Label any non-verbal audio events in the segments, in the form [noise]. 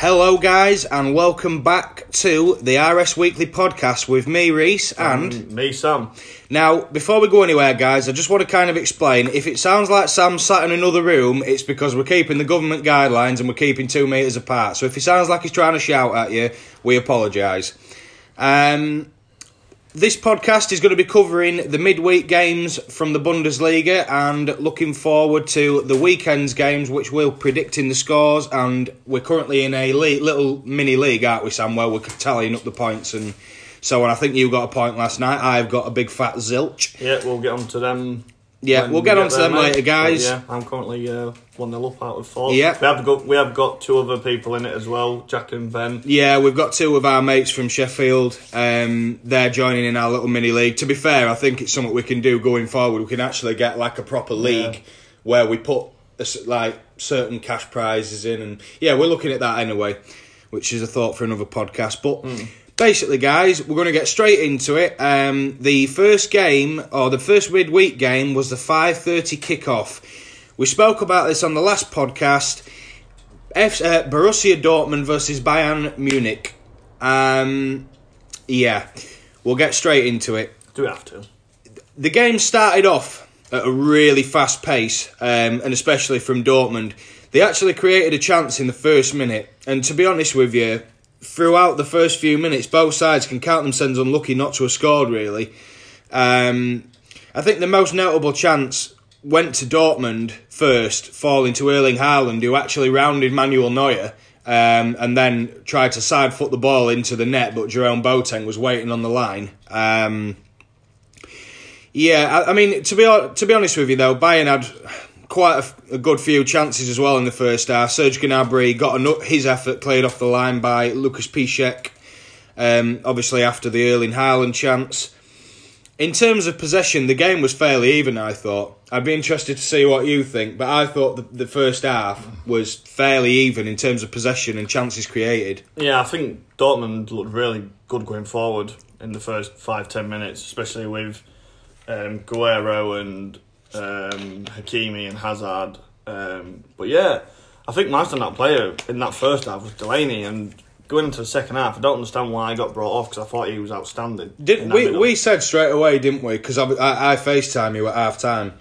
Hello, guys, and welcome back to the RS Weekly podcast with me, Reese, and Um, me, Sam. now before we go anywhere, guys, I just want to kind of explain. If it sounds like Sam sat in another room, it's because we're keeping the government guidelines and we're keeping two meters apart. So if he sounds like he's trying to shout at you, we apologise. Um, this podcast is going to be covering the midweek games from the Bundesliga and looking forward to the weekend's games, which we're predicting the scores. And we're currently in a le- little mini league, aren't we, Sam, where we're tallying up the points and so on. I think you got a point last night. I've got a big fat zilch. Yeah, we'll get on to them. Yeah, we'll we get on to them later, guys. But yeah, I'm currently uh, one 0 up out of four. Yeah. we have got we have got two other people in it as well, Jack and Ben. Yeah, we've got two of our mates from Sheffield. Um, they're joining in our little mini league. To be fair, I think it's something we can do going forward. We can actually get like a proper league where we put a like certain cash prizes in, and yeah, we're looking at that anyway, which is a thought for another podcast. But basically, guys, we're going to get straight into it. Um, the first game or the first midweek game was the five thirty kickoff. We spoke about this on the last podcast. F- uh, Borussia Dortmund versus Bayern Munich. Um, yeah, we'll get straight into it. Do we have to? The game started off at a really fast pace, um, and especially from Dortmund. They actually created a chance in the first minute, and to be honest with you, throughout the first few minutes, both sides can count themselves unlucky not to have scored. Really, um, I think the most notable chance went to Dortmund first, falling to Erling Haaland, who actually rounded Manuel Neuer. Um, and then tried to side foot the ball into the net, but Jerome Boateng was waiting on the line. Um, yeah, I, I mean to be to be honest with you though, Bayern had quite a good few chances as well in the first half. Serge Gnabry got a, his effort cleared off the line by Lucas Piszczek. Um, obviously after the Erling Haaland chance. In terms of possession, the game was fairly even. I thought. I'd be interested to see what you think, but I thought the, the first half was fairly even in terms of possession and chances created. Yeah, I think Dortmund looked really good going forward in the first five ten minutes, especially with um, Guerreiro and um, Hakimi and Hazard. Um, but yeah, I think my standout player in that first half was Delaney, and going into the second half, I don't understand why he got brought off because I thought he was outstanding. Didn't we? middle. We said straight away, didn't we? Because I, I, I FaceTime you at half time.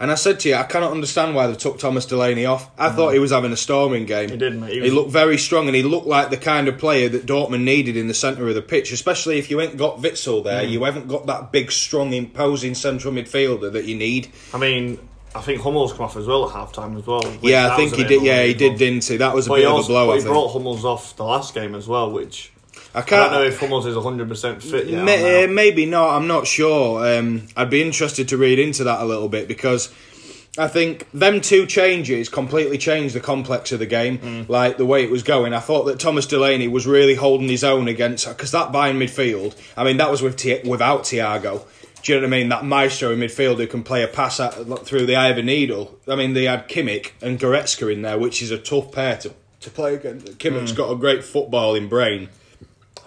And I said to you, I cannot understand why they took Thomas Delaney off. I thought he was having a storming game. He did, mate. He He, looked very strong, and he looked like the kind of player that Dortmund needed in the centre of the pitch. Especially if you ain't got Witsel there, Mm. you haven't got that big, strong, imposing central midfielder that you need. I mean, I think Hummels come off as well at half time as well. yeah, I think he did. Yeah, he did, didn't he? That was a But bit he, of a blow. but he brought Hummels off the last game as well, which I I can't. don't know if Hummels is 100% fit yet. Ma- or uh, maybe not. I'm not sure. Um, I'd be interested to read into that a little bit because I think them two changes completely changed the complex of the game, Mm. like the way it was going. I thought that Thomas Delaney was really holding his own against because that Bayern midfield. I mean, that was with without Thiago. Do you know what I mean? That maestro in midfield who can play a pass at, through the eye of a needle. I mean, they had Kimmich and Goretzka in there, which is a tough pair to, to play against. Kimmich's Mm. got a great footballing brain.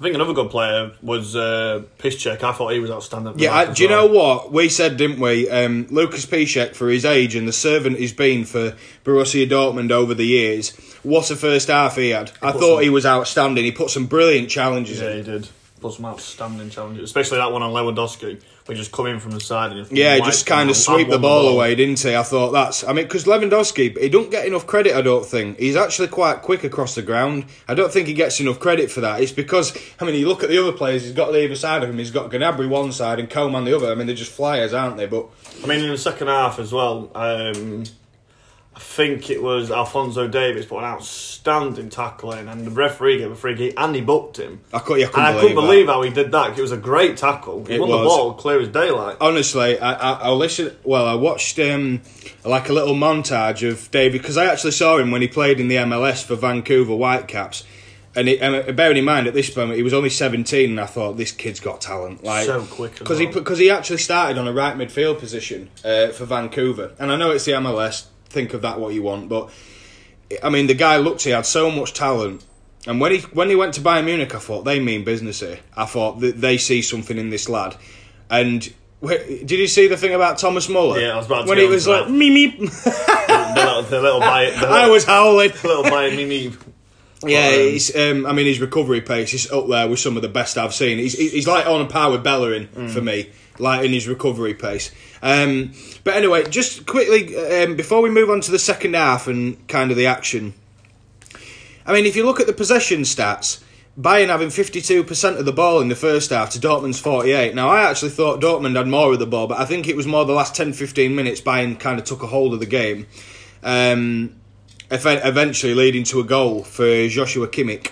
I think another good player was uh, Piszczek. I thought he was outstanding. Yeah, I, do you well. know what we said, didn't we? Um, Lucas Piszczek, for his age and the servant he's been for Borussia Dortmund over the years, what a first half he had! I thought some- he was outstanding. He put some brilliant challenges in. Yeah, in. he did. Put some outstanding challenges, especially that one on Lewandowski. We just come in from the side and Yeah, just kind of sweep the won ball away, didn't he? I thought that's. I mean, because Lewandowski, he don't get enough credit. I don't think he's actually quite quick across the ground. I don't think he gets enough credit for that. It's because I mean, you look at the other players. He's got the other side of him. He's got Gnabry one side and Coman the other. I mean, they're just flyers, aren't they? But I mean, in the second half as well, um, think it was Alphonso Davies put an outstanding tackle in, and the referee gave a free kick, and he booked him. I, cou- yeah, I couldn't And I believe couldn't that. believe how he did that. It was a great tackle. He It won the was. ball clear as daylight. honestly, I, I, I listened. Well, I watched um, like a little montage of David because I actually saw him when he played in the MLS for Vancouver Whitecaps. And, it, and bearing in mind at this moment he was only seventeen, and I thought this kid's got talent. Like So quick because he because he actually started on a right midfield position uh, for Vancouver. And I know it's the MLS. Think of that what you want, but I mean the guy looked he had so much talent. And when he when he went to Bayern Munich, I thought they mean business here. I thought that they see something in this lad. And did you see the thing about Thomas Muller? Yeah, I was about to when he was like that. me me. the little, the little [laughs] Bayern, the I was howling. little Bayern me me. [laughs] Yeah, um, he's, um, I mean, his recovery pace is up there with some of the best I've seen. He's, he's like on a par with Bellerin Mm. for me, like in his recovery pace. Um, but anyway, just quickly um, before we move on to the second half and kind of the action. I mean, if you look at the possession stats, Bayern having 52% of the ball in the first half to Dortmund's 48. Now, I actually thought Dortmund had more of the ball, but I think it was more the last 10 15 minutes Bayern kind of took a hold of the game. Um, eventually leading to a goal for Joshua Kimmich.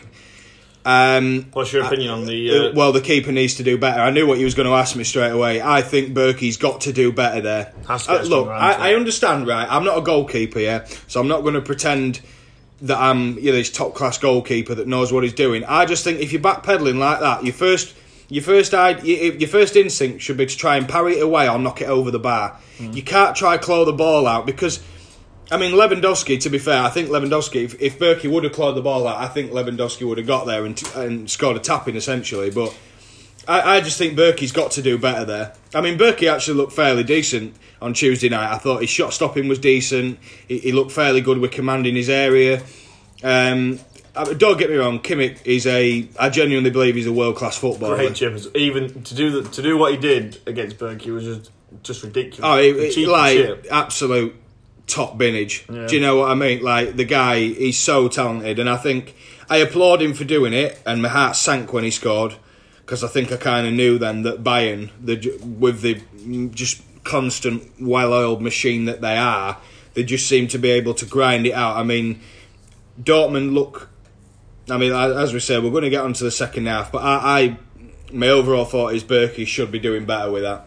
Um, What's your opinion on the? uh, Uh, well, the keeper needs to do better. I knew what you was going to ask me straight away. I think Bürki's got to do better there. Uh, look, I. I understand, right? I'm not a goalkeeper, yeah, so I'm not going to pretend that I'm you know this top class goalkeeper that knows what he's doing. I just think if you're backpedaling like that, your first your first your first instinct should be to try and parry it away or knock it over the bar. Hmm. You can't try claw the ball out because. I mean, Lewandowski. To be fair, I think Lewandowski. If, if Bürki would have clawed the ball out, I think Lewandowski would have got there and, and scored a tap in essentially. But I, I just think Bürki's got to do better there. I mean, Bürki actually looked fairly decent on Tuesday night. I thought his shot stopping was decent. He, he looked fairly good with command in his area. Um, don't get me wrong, Kimmich is a. I genuinely believe he's a world class footballer. great. Even to do the, to do what he did against Bürki was just just ridiculous. Oh, it, it- like chip. absolute top binage. Yeah. Do you know what I mean? Like the guy, he's so talented, and I think I applaud him for doing it. And my heart sank when he scored because I think I kind of knew then that Bayern, the with the mm, just constant, well-oiled machine that they are, they just seem to be able to grind it out. I mean, Dortmund look. I mean, as we said, we're going to get onto the second half, but I, I my overall thought is Bürki should be doing better with that.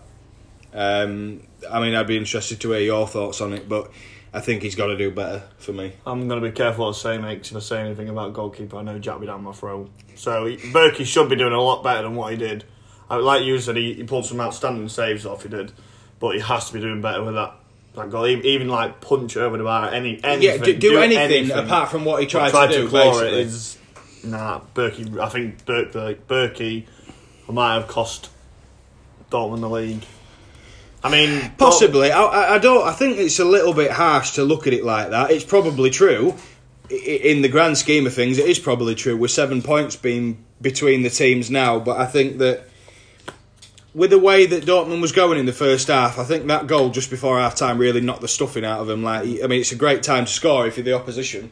Um, I mean, I'd be interested to hear your thoughts on it, but I think he's got to do better for me. I'm going to be careful what I say, mate. 'cause if I say anything about goalkeeper, I know Jack will be down my throat. So he- Bürki should be doing a lot better than what he did. Like you said, he, he pulled some outstanding saves off. He did, but he has to be doing better with that. That goal, even, like punch over the bar, any anything, yeah, do, do anything, apart from what he tried, tried to do. claw basically. it is nah. Bürki, I think Ber- Ber- Bürki might have cost Dortmund the league. I mean, Possibly, I, I don't. I think it's a little bit harsh to look at it like that. It's probably true, in the grand scheme of things. It is probably true with seven points being between the teams now. But I think that with the way that Dortmund was going in the first half, I think that goal just before half time really knocked the stuffing out of them. Like, I mean, it's a great time to score if you're the opposition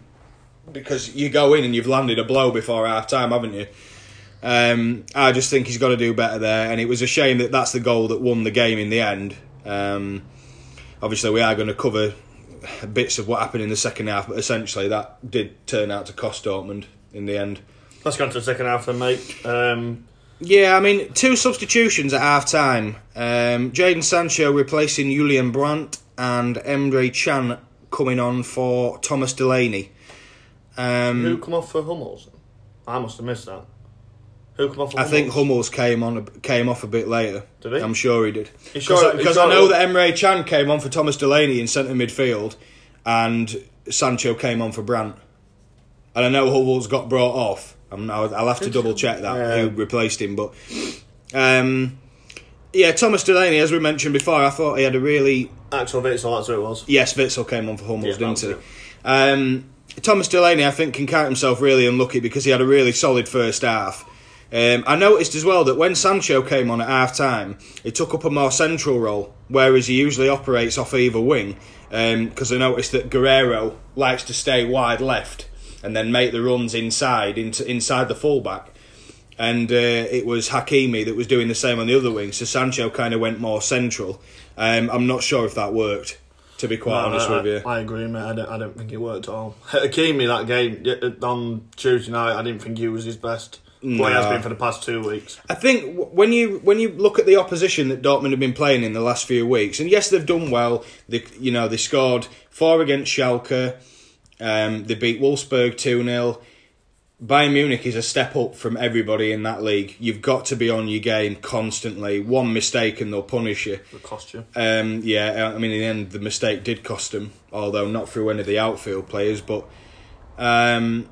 because you go in and you've landed a blow before half time, haven't you? Um, I just think he's got to do better there, and it was a shame that that's the goal that won the game in the end. Um, obviously, we are going to cover bits of what happened in the second half, but essentially that did turn out to cost Dortmund in the end. let's go on to the second half then, mate. Um, Yeah, I mean, two substitutions at half time. Um, Jaden Sancho replacing Julian Brandt and Emre Can coming on for Thomas Delaney. Um, who come off for Hummels? I must have missed that. Who come off? I think Hummels? Hummels came on came off a bit later. Did he? I'm sure he did. Because sure- he sure- I know that Emre Can came on for Thomas Delaney in centre midfield, and Sancho came on for Brandt. And I know Hummels got brought off. I'm, I'll I'll have to double check that Yeah. who replaced him, but um, yeah, Thomas Delaney, as we mentioned before, I thought he had a really Axel Witsel, that's who it was. Yes, Witsel came on for Hummels, Yeah, didn't he? Um, Thomas Delaney, I think, can count himself really unlucky because he had a really solid first half. Um, I noticed as well that when Sancho came on at half time, he took up a more central role, whereas he usually operates off either wing. Because I noticed that Guerreiro likes to stay wide left and then make the runs inside into inside the fullback. And uh, it was Hakimi that was doing the same on the other wing. So Sancho kind of went more central. Um, I'm not sure if that worked, to be quite No, honest I, with you. I agree, mate. I don't, I don't think it worked at all. [laughs] Hakimi, that game on Tuesday night, I didn't think he was his best. What he has No. been for the past two weeks. I think when you when you look at the opposition that Dortmund have been playing in the last few weeks, and yes, they've done well. They you know they scored four against Schalke. Um, they beat Wolfsburg two 0 Bayern Munich is a step up from everybody in that league. You've got to be on your game constantly. One mistake and they'll punish you. The costume. Um, yeah, I mean, in the end, the mistake did cost him, although not through any of the outfield players. But um,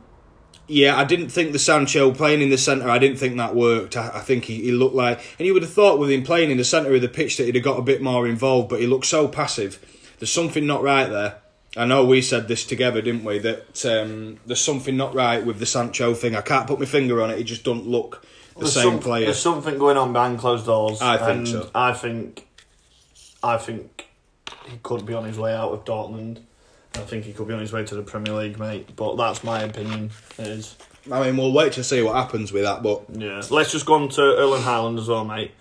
yeah, I didn't think the Sancho playing in the centre. I didn't think that worked. I, I think he, he looked like, and you would have thought with him playing in the centre of the pitch that he'd have got a bit more involved, but he looked so passive. There's something not right there. I know we said this together, didn't we? That um, there's something not right with the Sancho thing. I can't put my finger on it. He just doesn't look the There's same some- player. There's something going on behind closed doors. I think and so. I think, I think he could be on his way out of Dortmund. I think he could be on his way to the Premier League, mate. But that's my opinion. Is I mean, we'll wait to see what happens with that. But yeah. Let's just go on to Erling Haaland as well, mate.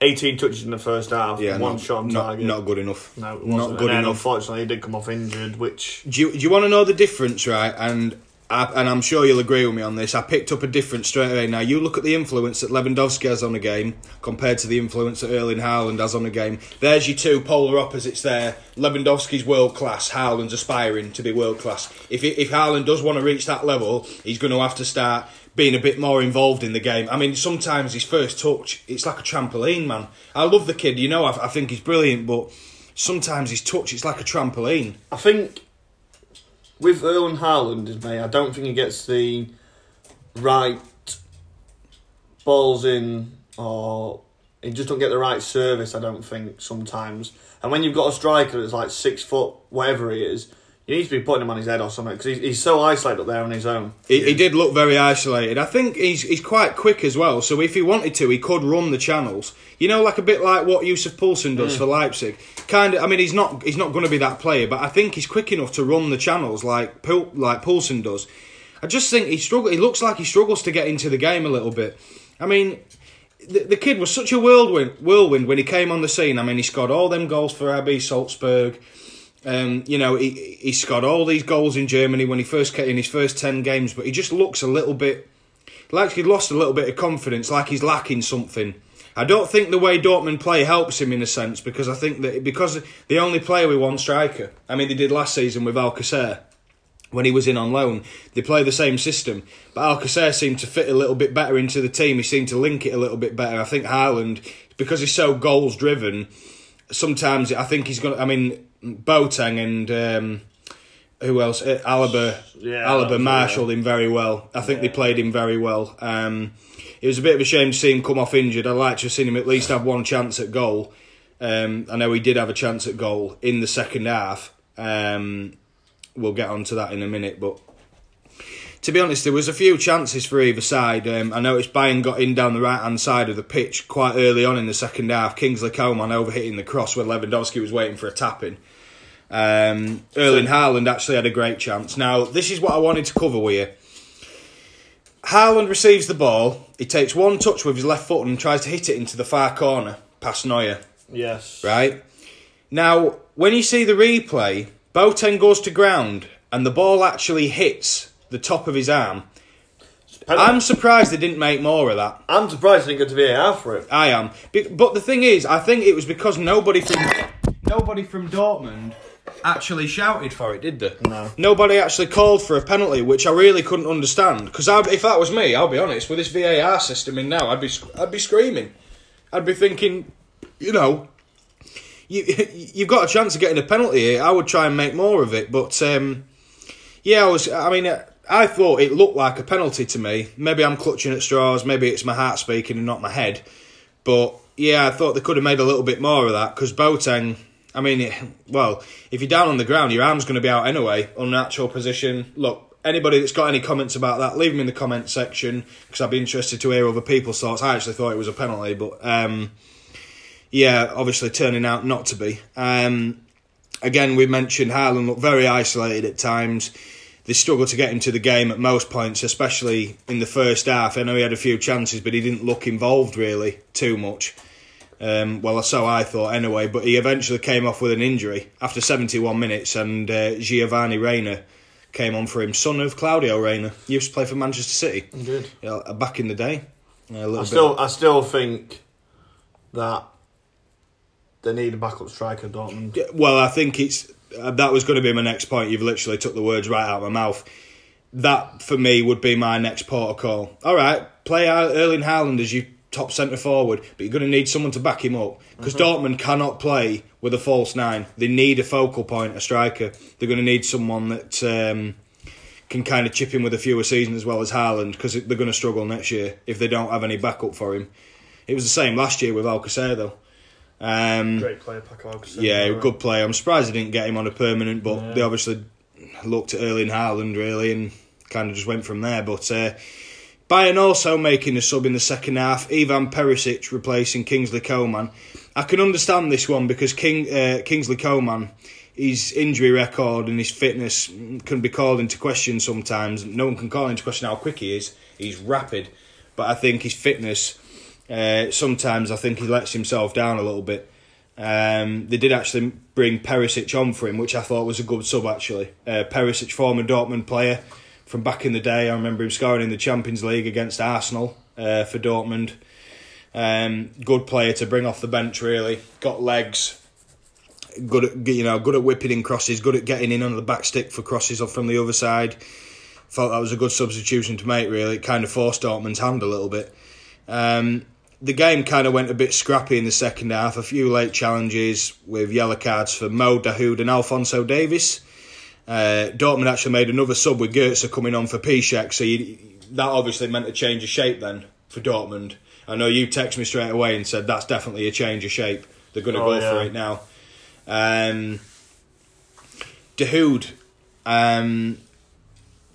18 touches in the first half. yeah, one not, shot on not, target. not good enough. no, it not good and then enough. Unfortunately, he did come off injured, which Do you, do you want to know the difference, right? And I, and I'm sure you'll agree with me on this. I picked up a difference straight away. Now you look at the influence that Lewandowski has on a game compared to the influence that Erling Haaland has on a game. There's your two polar opposites there. Lewandowski's world class. Haaland's aspiring to be world class. If if Haaland does want to reach that level, he's going to have to start being a bit more involved in the game. I mean, sometimes his first touch, it's like a trampoline, man. I love the kid. You know, I, I think he's brilliant, but sometimes his touch, it's like a trampoline. I think with Erling Haaland, mate, I don't think he gets the right balls in, or he just don't get the right service. I don't think sometimes. And when you've got a striker that's like six foot, whatever he is, you needs to be putting him on his head or something because he's, he's so isolated up there on his own. He, he did look very isolated. I think he's he's quite quick as well. So if he wanted to, he could run the channels. You know, like a bit like what Yusuf Poulsen does mm. for Leipzig. Kind of. I mean, he's not he's not going to be that player, but I think he's quick enough to run the channels like Poul, like Poulsen does. I just think he struggle. He looks like he struggles to get into the game a little bit. I mean. The, the kid was such a whirlwind, whirlwind when he came on the scene. I mean, he scored all them goals for RB Salzburg. Um, you know, he he scored all these goals in Germany when he first came in his first ten games, but he just looks a little bit like he lost a little bit of confidence, like he's lacking something. I don't think the way Dortmund play helps him in a sense because I think that because they only play with one striker. I mean, they did last season with Alcacer when he was in on loan. They play the same system, but Alcacer seemed to fit a little bit better into the team. He seemed to link it a little bit better. I think Haaland, because he's so goals driven, sometimes I think he's going. to I mean, Boateng and um, who else? Uh, Alaba. Yeah, Alaba marshalled him very well. I think they played him very well. Um, it was a bit of a shame to see him come off injured. I'd like to have seen him at least have one chance at goal. Um, I know he did have a chance at goal in the second half. Um, we'll get onto that in a minute, but to be honest, there was a few chances for either side. Um, I noticed Bayern got in down the right hand side of the pitch quite early on in the second half. Kingsley Coman overhitting the cross when Lewandowski was waiting for a tap in. Um, Erling Haaland actually had a great chance. Now, this is what I wanted to cover with you. Haaland receives the ball. He takes one touch with his left foot and tries to hit it into the far corner past Neuer. Yes. Right? Now, when you see the replay, Boateng goes to ground and the ball actually hits the top of his arm. I'm surprised they didn't make more of that. I'm surprised they didn't go to VAR for it. I am. Be- But the thing is, I think it was because nobody from nobody from Dortmund actually shouted for it, did they? No. Nobody actually called for a penalty, which I really couldn't understand. Because if that was me, I'll be honest, with this VAR system in now, I'd be I'd be screaming. I'd be thinking, you know, you [laughs] you've got a chance of getting a penalty here. I would try and make more of it, but um, yeah, I was. I mean, uh, I thought it looked like a penalty to me. Maybe I'm clutching at straws. Maybe it's my heart speaking and not my head. But yeah, I thought they could have made a little bit more of that because Boateng. I mean, it, well, if you're down on the ground, your arm's going to be out anyway, unnatural position. Look, anybody that's got any comments about that, leave them in the comment section because I'd be interested to hear other people's thoughts. I actually thought it was a penalty, but um, yeah, obviously turning out not to be. Um, again, we mentioned Haaland looked very isolated at times. They struggled to get into the game at most points, especially in the first half. I know he had a few chances, but he didn't look involved really too much. Um, well, so I thought anyway, but he eventually came off with an injury after 71 minutes, and uh, Giovanni Reyna came on for him, son of Claudio Reyna. He used to play for Manchester City Good. yeah, back in the day. I bit. still, I still think that they need a backup striker. Dortmund. Well, I think it's uh, that was going to be my next point. You've literally took the words right out of my mouth. That for me would be my next protocol. All right, play Erling Haaland as your top centre forward, but you're going to need someone to back him up because Dortmund cannot play with a false nine. They need a focal point, a striker. They're going to need someone that um, can kind of chip in with a fewer seasons as well as Haaland because they're going to struggle next year if they don't have any backup for him. It was the same last year with Alcacer though. Um, Great player, Paco. yeah, good player. I'm surprised they didn't get him on a permanent, but Yeah. they obviously looked at Erling Haaland really and kind of just went from there. But uh, Bayern also making a sub in the second half. Ivan Perisic replacing Kingsley Coman. I can understand this one because King uh, Kingsley Coman, his injury record and his fitness can be called into question sometimes. No one can call into question how quick he is. He's rapid, but I think his fitness. Uh, sometimes I think he lets himself down a little bit. Um, they did actually bring Perisic on for him, which I thought was a good sub. Actually, uh, Perisic, former Dortmund player from back in the day. I remember him scoring in the Champions League against Arsenal uh, for Dortmund. Um, good player to bring off the bench. Really got legs. Good at you know good at whipping in crosses. Good at getting in on the back stick for crosses off from the other side. Thought that was a good substitution to make. Really, it kind of forced Dortmund's hand a little bit. Um, the game kind of went a bit scrappy in the second half. A few late challenges with yellow cards for Mo Dahoud and Alphonso Davies. Uh, Dortmund actually made another sub with Goetze coming on for Piszczek, so you, that obviously meant a change of shape then for Dortmund. I know you texted me straight away and said that's definitely a change of shape. They're going to Oh, go yeah. for it now. Um, Dahoud, um,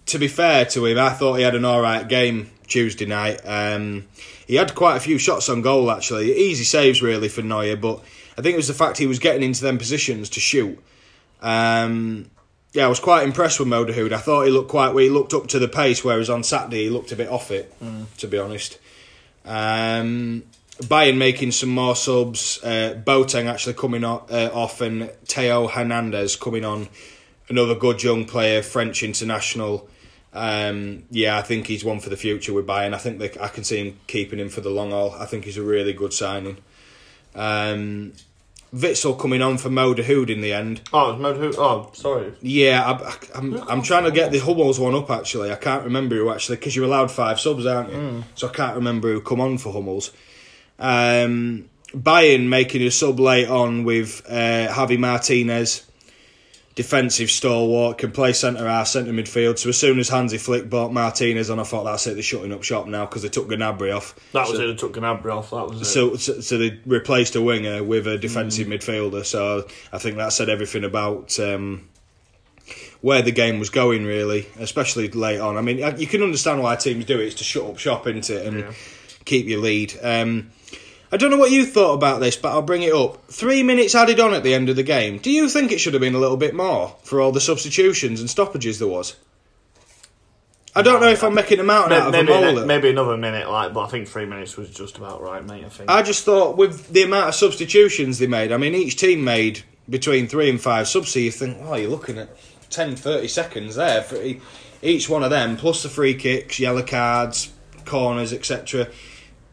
to be fair to him, I thought he had an all right game Tuesday night. Um, he had quite a few shots on goal actually, easy saves really for Neuer, but I think it was the fact he was getting into them positions to shoot. Um, yeah, I was quite impressed with Mo Dahoud. I thought he looked quite. well. He looked up to the pace, whereas on Saturday he looked a bit off it. To be honest, um, Bayern making some more subs. Uh, Boateng actually coming o- uh, off, and Teo Hernandez coming on. Another good young player, French international. Um, yeah, I think he's one for the future with Bayern. I think they, I can see him keeping him for the long haul. I think he's a really good signing. Um, Witsel coming on for Mo Dahoud in the end. Oh, it's Mo who? Oh, sorry. Yeah, I, I'm, I'm trying to get the Hummels one up actually. I can't remember who actually because you're allowed five subs, aren't you? So I can't remember who come on for Hummels. Um, Bayern making a sub late on with uh, Javi Martinez, defensive stalwart, can play centre half, centre midfield. So as soon as Hansi Flick bought Martinez on, I thought that's it. They're shutting up shop now because they took Gnabry off. That was So- it. It took Gnabry off. That was it. so, so, so they replaced a winger with a defensive midfielder. So I think that said everything about um, where the game was going, really, especially late on. I mean, you can understand why teams do it. It's to shut up shop, into it, and Yeah. keep your lead. Um, I don't know what you thought about this, but I'll bring it up. Three minutes added on at the end of the game. Do you think it should have been a little bit more for all the substitutions and stoppages there was? I don't know if I'm making a mountain out of maybe, a molehill. maybe another minute, like, but I think three minutes was just about right, mate. I think. I just thought with the amount of substitutions they made, I mean, each team made between three and five subs, so you think, oh, you're looking at 10, 30 seconds there for each one of them, plus the free kicks, yellow cards, corners, etc.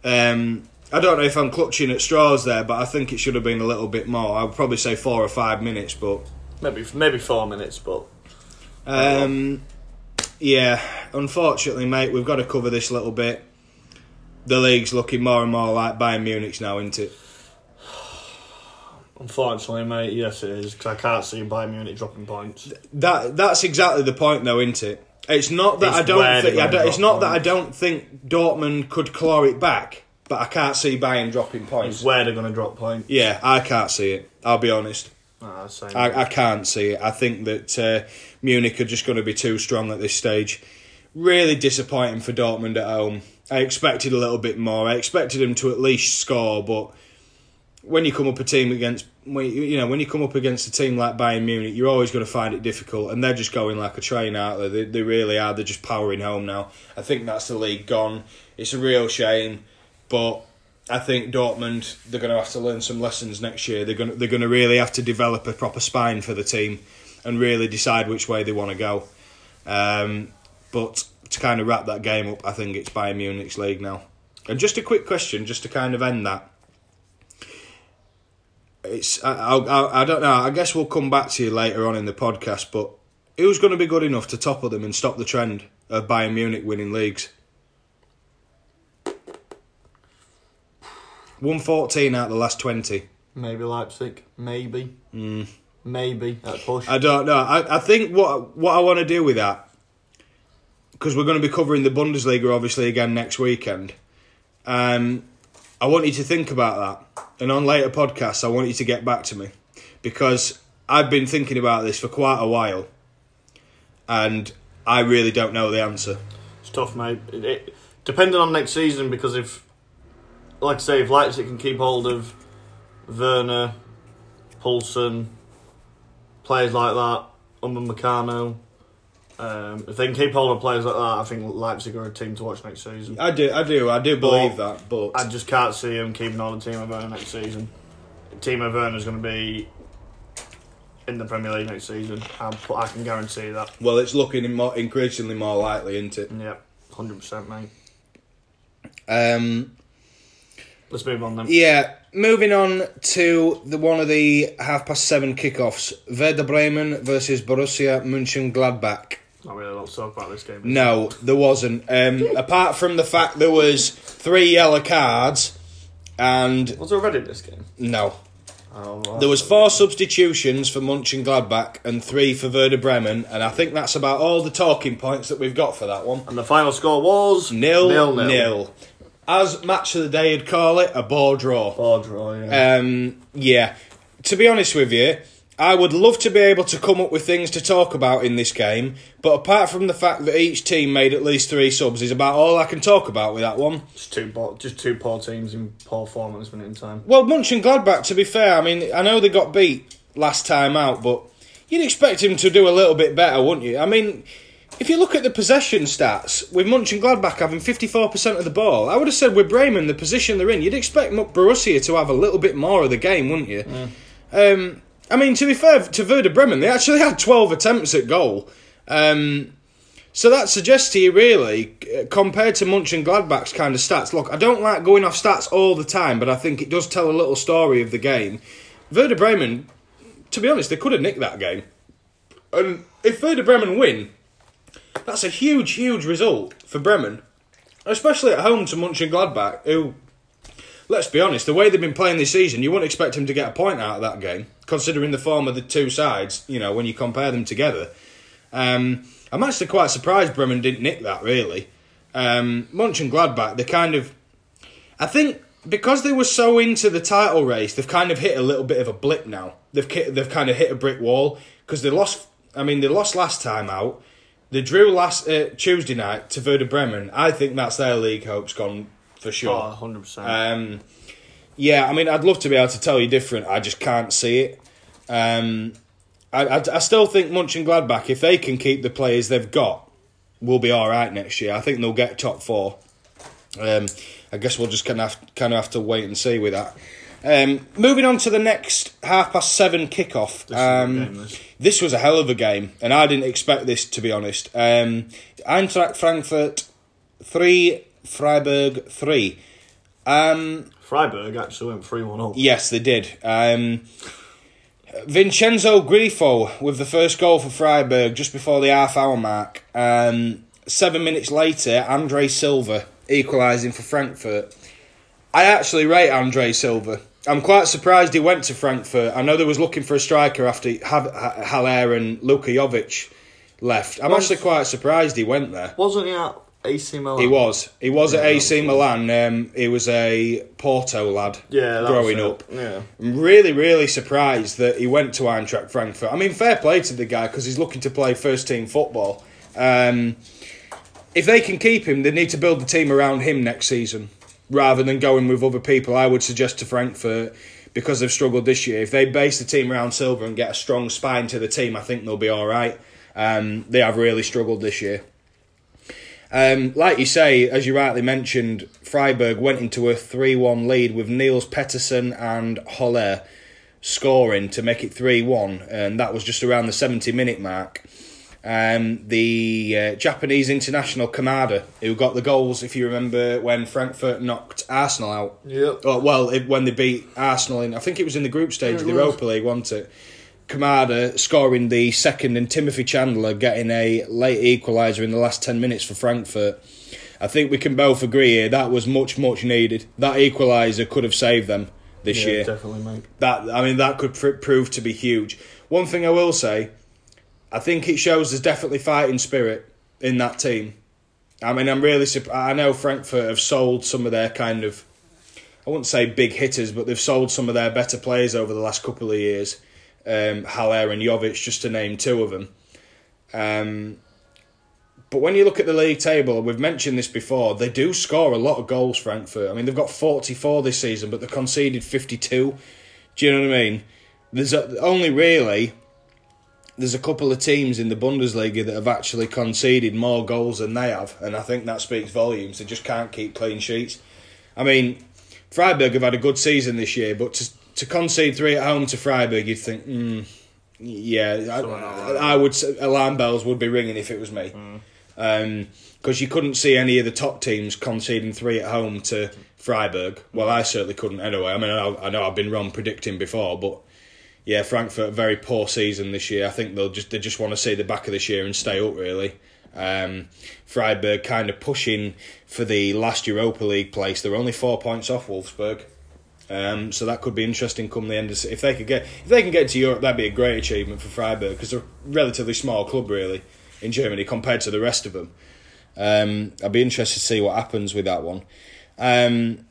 Um, I don't know if I'm clutching at straws there, but I think it should have been a little bit more. I would probably say four or five minutes, but maybe maybe four minutes, but um, yeah, unfortunately, mate, we've got to cover this little bit. The league's looking more and more like Bayern Munich's now, isn't it? unfortunately, mate, yes, it is because I can't see Bayern Munich dropping points. That that's exactly the point, though, isn't it? It's not that It's I don't think I don't, it's not that I don't think Dortmund could claw it back, but I can't see Bayern dropping It's points. where they're going to drop points. Yeah, I can't see it. I'll be honest. Same. I, I can't see it. I think that uh, Munich are just going to be too strong at this stage. Really disappointing for Dortmund at home. I expected a little bit more. I expected them to at least score, but when you come up a team against, when you you know, when you come up against a team like Bayern Munich, you're always going to find it difficult, and they're just going like a train, aren't they? They, they really are. They're just powering home now. I think that's the league gone. It's a real shame, but I think Dortmund they're going to have to learn some lessons next year. They're going to, they're going to really have to develop a proper spine for the team and really decide which way they want to go. Um, but to kind of wrap that game up, I think it's Bayern Munich's league now. And just a quick question, just to kind of end that. It's I, I, I don't know. I guess we'll come back to you later on in the podcast. But who's going to be good enough to topple them and stop the trend of Bayern Munich winning leagues? One fourteen out of the last twenty. maybe Leipzig. Maybe. Maybe at push. Mm. I don't know. I, I think what what I want to do with that because we're going to be covering the Bundesliga obviously again next weekend. Um, I want you to think about that. And on later podcasts, I want you to get back to me because I've been thinking about this for quite a while, and I really don't know the answer. It's tough, mate. It, it, depending on next season, because if, like I say, if Leipzig can keep hold of Werner, Poulsen, players like that, Umber Meccano, um, if they can keep hold of players like that, I think Leipzig are a team to watch next season. I do, I do, I do believe But that, but I just can't see them keeping on the Timo Werner next season. Timo Werner is going to be in the Premier League next season. I, I can guarantee that. well, it's looking more, increasingly more likely, isn't it? Yeah, hundred percent, mate. Um, Let's move on then. yeah, moving on to the one of the half past seven kickoffs: Werder Bremen versus Borussia Mönchengladbach. Not really a lot to talk about this game. No, there wasn't. Um, apart from the fact there was three yellow cards, and Was there a red in this game? no, Oh, there was four substitutions for Mönchengladbach and three for Werder Bremen, and I think that's about all the talking points that we've got for that one. And the final score was nil, nil, nil. As match of the day you'd call it, a ball draw. Ball draw. Yeah. Um, yeah. To be honest with you, I would love to be able to come up with things to talk about in this game, but apart from the fact that each team made at least three subs, is about all I can talk about with that one. just two, poor, just two poor teams in poor form at this minute in time. Well, Mönchengladbach, to be fair, I mean, I know they got beat last time out, but you'd expect him to do a little bit better, wouldn't you? I mean, if you look at the possession stats, with Munch and Mönchengladbach having 54% of the ball, I would have said with Bremen, the position they're in, you'd expect Borussia to have a little bit more of the game, wouldn't you? Um, I mean, to be fair to Werder Bremen, they actually had 12 attempts at goal. Um, so that suggests to you, really, uh, compared to Munch and Mönchengladbach's kind of stats. Look, I don't like going off stats all the time, but I think it does tell a little story of the game. Werder Bremen, to be honest, they could have nicked that game. And if Werder Bremen win, that's a huge, huge result for Bremen, especially at home to Mönchengladbach, who, let's be honest, the way they've been playing this season, you wouldn't expect them to get a point out of that game, considering the form of the two sides. You know, when you compare them together. Um, I'm actually quite surprised Bremen didn't nick that. Really, um, Mönchengladbach, they kind of, I think. Because they were so into the title race, they've kind of hit a little bit of a blip now. They've they've kind of hit a brick wall because they lost. I mean, they lost last time out. They drew last uh, Tuesday night to Werder Bremen. I think that's their league hopes gone for sure. Oh, 100%. Um, yeah, I mean, I'd love to be able to tell you different. I just can't see it. Um, I, I, I still think Mönchengladbach, if they can keep the players they've got, will be all right next year. I think they'll get top four. Um, I guess we'll just kind of have, kind of have to wait and see with that. Um, moving on to the next half past seven kickoff. This Um, this. this was a hell of a game, and I didn't expect this to be honest. Um, Eintracht Frankfurt three, Freiburg three. Um, Freiburg actually went 3 1 up. yes, they did. Um, Vincenzo Grifo with the first goal for Freiburg just before the half hour mark. Um, seven minutes later, Andre Silva equalising for Frankfurt. I actually rate Andre Silva. I'm quite surprised he went to Frankfurt. I know they was looking for a striker after Haller and Luka Jovic left. I'm Was- actually quite surprised he went there. Wasn't he at AC Milan? He was. He was at AC Milan. Um, he was a Porto lad Yeah, growing up. Yeah. I'm really, really surprised that he went to Eintracht Frankfurt. I mean, fair play to the guy because he's looking to play first team football. Um, if they can keep him, they need to build the team around him next season rather than going with other people. I would suggest to Frankfurt because they've struggled this year. If they base the team around Silva and get a strong spine to the team, I think they'll be all right. Um, they have really struggled this year. Um, like you say, as you rightly mentioned, Freiburg went into a 3 1 lead with Nils Petersen and Höler scoring to make it 3 1, and that was just around the 70 minute mark. Um, the uh, Japanese international Kamada, who got the goals, if you remember, when Frankfurt knocked Arsenal out. Yep. Oh, well, it, when they beat Arsenal in, I think it was in the group stage of the was. Europa League, wasn't it? Kamada scoring the second and Timothy Chandler getting a late equaliser in the last 10 minutes for Frankfurt. I think we can both agree here that was much, much needed. That equaliser could have saved them this yeah, year. definitely, mate. That I mean, that could pr- prove to be huge. One thing I will say, I think it shows there's definitely fighting spirit in that team. I mean, I'm really surprised. I know Frankfurt have sold some of their kind of, I wouldn't say big hitters, but they've sold some of their better players over the last couple of years. Um, Haller and Jovic, just to name two of them. Um, but when you look at the league table, we've mentioned this before, they do score a lot of goals, Frankfurt. I mean, they've got 44 this season, but they conceded 52. Do you know what I mean? There's only really there's a couple of teams in the Bundesliga that have actually conceded more goals than they have, and I think that speaks volumes. They just can't keep clean sheets. I mean, Freiburg have had a good season this year, but to to concede three at home to Freiburg, you'd think, mm, yeah, I, I, would. Alarm bells would be ringing if it was me, because mm. um, you couldn't see any of the top teams conceding three at home to Freiburg. Well, I certainly couldn't anyway. I mean, I, I know I've been wrong predicting before, but yeah, Frankfurt very poor season this year. I think they'll just they just want to see the back of this year and stay up really. Um, Freiburg kind of pushing for the last Europa League place. They're only four points off Wolfsburg. Um, so that could be interesting come the end of if they could get if they can get to Europe that'd be a great achievement for Freiburg because they're a relatively small club really in Germany compared to the rest of them. Um, I'd be interested to see what happens with that one. Um,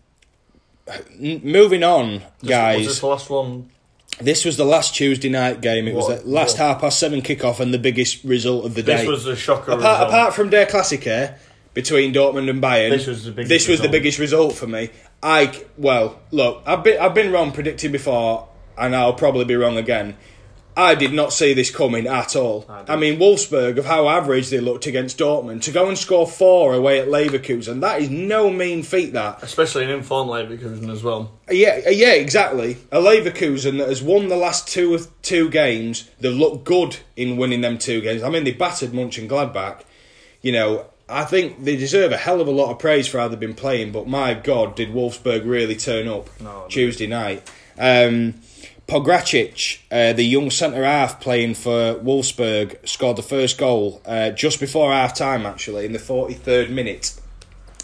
moving on, guys. Was this the last one this was the last Tuesday night game. It what, was the last what? half past seven kickoff and the biggest result of the this day. This was a shocker. Apart, apart from Der Klassiker eh, between Dortmund and Bayern, this was the biggest. This was the biggest result for me. I well, look, I've been I've been wrong predicting before, and I'll probably be wrong again. I did not see this coming at all. I, I, mean, Wolfsburg, of how average they looked against Dortmund, to go and score four away at Leverkusen, that is no mean feat, that. Especially an informed Leverkusen as well. Yeah, uh, yeah, exactly. A Leverkusen that has won the last two of two games, they look good in winning them two games. I mean, they battered Mönchengladbach. You know, I think they deserve a hell of a lot of praise for how they've been playing, but my God, did Wolfsburg really turn up no, Tuesday night. Um, Pogacic, uh, the young centre half playing for Wolfsburg, scored the first goal uh, just before half time, actually, in the 43rd minute.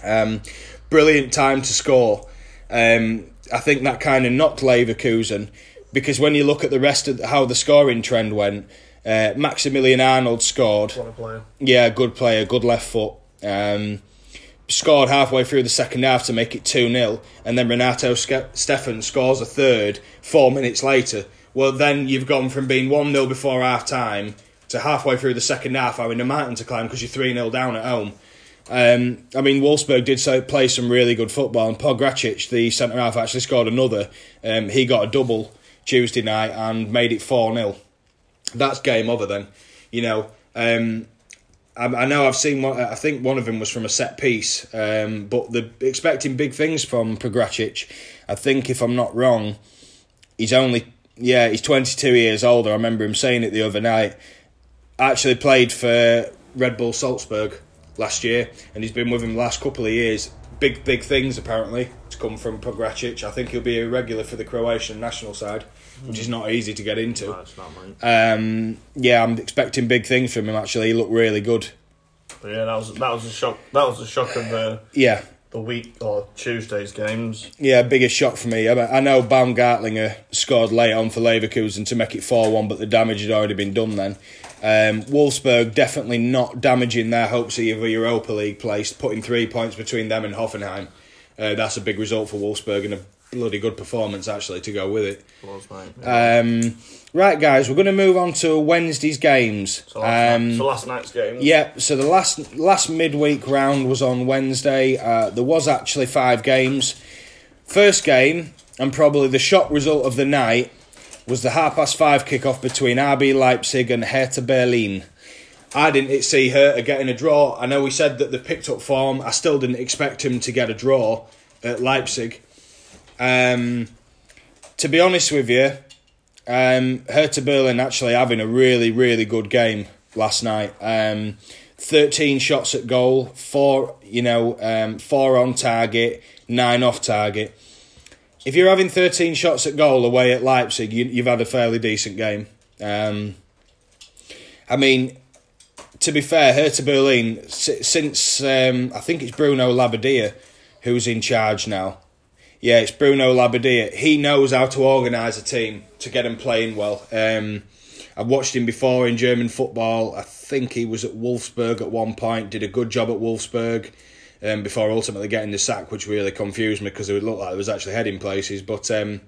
Um, brilliant time to score. Um, I think that kind of knocked Leverkusen because when you look at the rest of how the scoring trend went, uh, Maximilian Arnold scored. What a player. Yeah, good player, good left foot. Um, scored halfway through the second half to make it 2 0, and then Renato Steffen scores a third four minutes later. Well, then you've gone from being 1 0 before half time to halfway through the second half having a mountain to climb because you're 3 0 down at home. Um, I mean, Wolfsburg did so, play some really good football, and Pogacic, the centre half, actually scored another. Um, he got a double Tuesday night and made it 4 0. That's game over then. You know, um, I, know I've seen one. I think one of them was from a set piece, um, but they're expecting big things from Pogacic. I think if I'm not wrong, he's only yeah he's 22 years old. I remember him saying it the other night. Actually played for Red Bull Salzburg last year, and he's been with him the last couple of years. Big big things apparently to come from Pogacic. I think he'll be a regular for the Croatian national side which is not easy to get into. No, it's not, mate. Um, yeah, I'm expecting big things from him. Actually, he looked really good. But yeah, that was that was a shock. That was a shock of the yeah the week or Tuesday's games. Yeah, biggest shock for me. I, I know Baumgartlinger scored late on for Leverkusen to make it four one, but the damage had already been done then. Um, Wolfsburg definitely not damaging their hopes of a Europa League place, putting three points between them and Hoffenheim. Uh, that's a big result for Wolfsburg and a bloody good performance actually to go with it. Was. Um, right, guys, we're going to move on to Wednesday's games. So last, um, night, so last night's game. Yeah, so the last last midweek round was on Wednesday. Uh, there was actually five games. First game, and probably the shock result of the night, was the half past five kickoff between RB Leipzig and Hertha Berlin. I didn't see Hertha getting a draw. I know we said that they picked up form. I still didn't expect him to get a draw at Leipzig. Um, to be honest with you, um, Hertha Berlin actually having a really, really good game last night. Um, 13 shots at goal, four, you know, um, four on target, nine off target. If you're having 13 shots at goal away at Leipzig, you, have had a fairly decent game. Um, I mean, to be fair, Hertha Berlin, since um, I think it's Bruno Labbadia who's in charge now, yeah, it's Bruno Labbadia. He knows how to organise a team to get them playing well. Um, I've watched him before in German football. I think he was at Wolfsburg at one point, did a good job at Wolfsburg. um, before ultimately getting the sack, which really confused me because it looked like it was actually heading places. But um,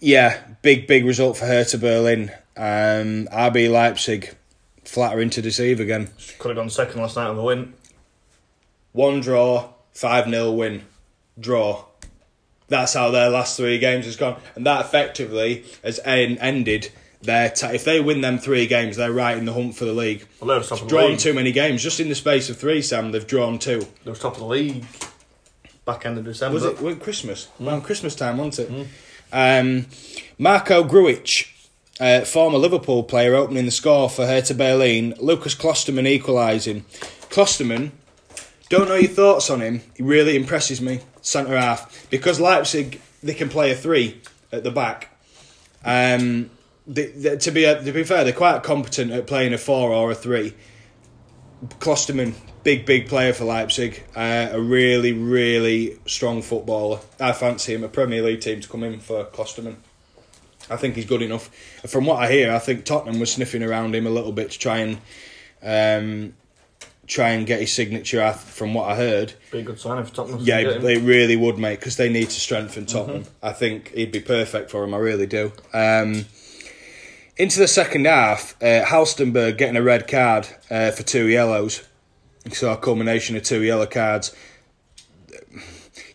yeah, big big result for Hertha Berlin. Um, RB Leipzig flattering to deceive again. Could have gone second last night on the win. One draw, five 0 win, draw. That's how their last three games has gone, and that effectively has en- ended their. If they win them three games, they're right in the hunt for the league. Well, they were top of the Drawn league. too many games just in the space of three. Sam, they've drawn two. They were top of the league. Back end of December. Was it when Christmas? Around Christmas time, wasn't it? Um, Marko Grujić, uh, former Liverpool player, opening the score for Hertha Berlin. Lukas Klostermann equalising. Klostermann, don't know your thoughts on him. He really impresses me, centre half, because Leipzig they can play a three at the back. Um, they, they- to be to be fair, they're quite competent at playing a four or a three. Klostermann, big, big player for Leipzig. Uh, a really, really strong footballer. I fancy him a Premier League team to come in for Klostermann. I think he's good enough. From what I hear, I think Tottenham was sniffing around him a little bit to try and um, try and get his signature. I- From what I heard, Be a good signing for Tottenham. yeah, they really would, mate, because they need to strengthen Tottenham. I think he'd be perfect for him. I really do. Um, into the second half, uh, Halstenberg getting a red card uh, for two yellows. So a culmination of two yellow cards.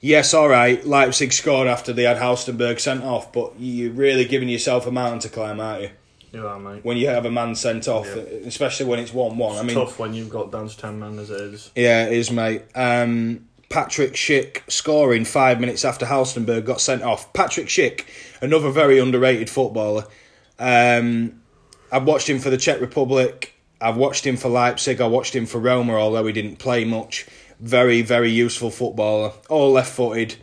Yes, all right. Leipzig scored after they had Halstenberg sent off, but you're really giving yourself a mountain to climb, aren't you? You are, mate. When you have a man sent off, Yeah. especially when it's one-one. I mean, tough when you've got Dan's 10 man as it is. yeah, it is, mate. Um, Patrick Schick scoring five minutes after Halstenberg got sent off. Patrick Schick, another very underrated footballer. Um, I've watched him for the Czech Republic. I've watched him for Leipzig. I watched him for Roma, although he didn't play much. Very, very useful footballer. All left footed,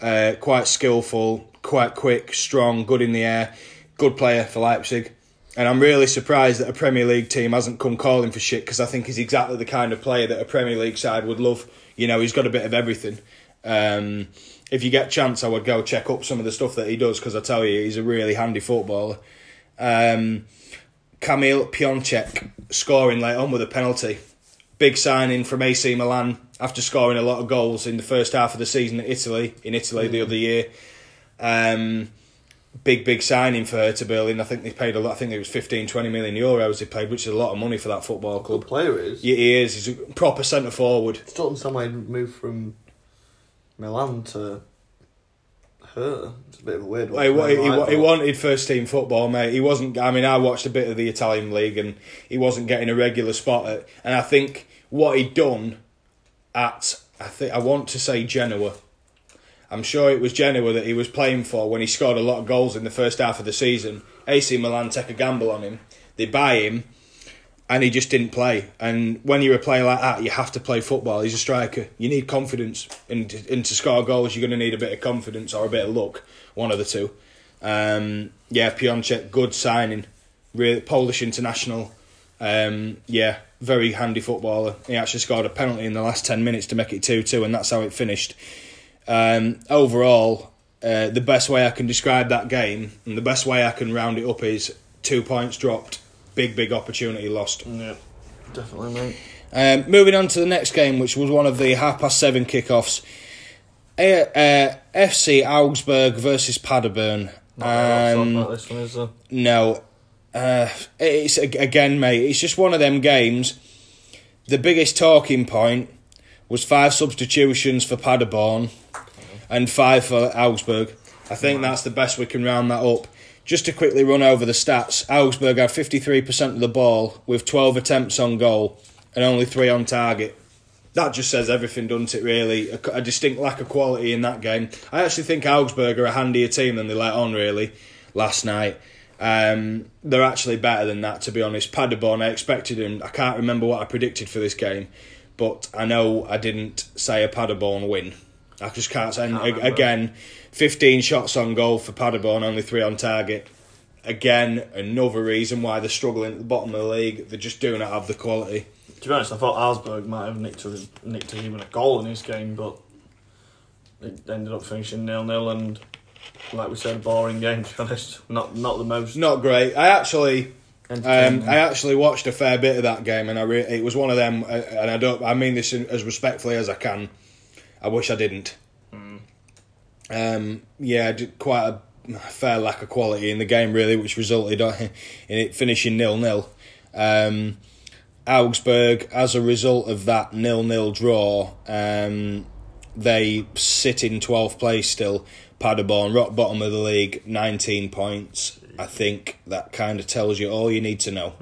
uh, quite skillful, quite quick, strong, good in the air. Good player for Leipzig. And I'm really surprised that a Premier League team hasn't come calling for Schick because I think he's exactly the kind of player that a Premier League side would love. You know, he's got a bit of everything. Um, if you get a chance, I would go check up some of the stuff that he does because I tell you, he's a really handy footballer. Um, Kamil scoring late on with a penalty. Big signing from AC Milan after scoring a lot of goals in the first half of the season at Italy in Italy the other year. Um, big big signing for Hertha Berlin. I think they paid a lot. I think it was 15, 20 million euros they paid, which is a lot of money for that football Good club. player is. Yeah, he is. He's a proper centre forward. Still understand why he moved from Milan to her. It's a bit of a weird one. He, wa- he, he wanted first team football, mate. He wasn't. I mean, I watched a bit of the Italian league, and he wasn't getting a regular spot. At, and I think what he'd done at, I think I want to say Genoa. I'm sure it was Genoa that he was playing for when he scored a lot of goals in the first half of the season. AC Milan take a gamble on him. They buy him, and he just didn't play. And when you're a player like that, you have to play football. He's a striker. You need confidence, and and to score goals, you're going to need a bit of confidence or a bit of luck, one of the two. Um, yeah, Piątek, good signing, really Polish international. Um, yeah, very handy footballer. He actually scored a penalty in the last ten minutes to make it two two, and that's how it finished. Um, overall, uh, the best way I can describe that game and the best way I can round it up is two points dropped, big big opportunity lost. Yeah, definitely, mate. Um, moving on to the next game, which was one of the half past seven kickoffs. Uh, uh, FC Augsburg versus Paderborn. Not very well Um, this one, is there? no, uh, it's ag- again, mate. It's just one of them games. The biggest talking point was five substitutions for Paderborn and five for Augsburg. I think that's the best we can round that up. Just to quickly run over the stats, Augsburg had 53% of the ball with 12 attempts on goal and only three on target. That just says everything, doesn't it, really? A, a distinct lack of quality in that game. I actually think Augsburg are a handier team than they let on, really, last night. Um, they're actually better than that, to be honest. Paderborn, I expected them. I can't remember what I predicted for this game, but I know I didn't say a Paderborn win. I just can't say. Can't ag- remember. again, 15 shots on goal for Paderborn, only three on target. Again, another reason why they're struggling at the bottom of the league. They just do not have the quality. To be honest, I thought Augsburg might have nicked, a, nicked even a goal in this game, but it ended up finishing nil nil and, like we said, a boring game. [laughs] To be honest, not not the most. Not great. I actually, Um, I actually watched a fair bit of that game, and I re- it was one of them. uh, And I don't. I mean this in, as respectfully as I can. I wish I didn't. Um, yeah, quite a fair lack of quality in the game, really, which resulted [laughs] in it finishing nil nil. Um, Augsburg, as a result of that nil nil draw, um, they sit in twelfth place still. Paderborn, rock bottom of the league, nineteen points. I think that kind of tells you all you need to know.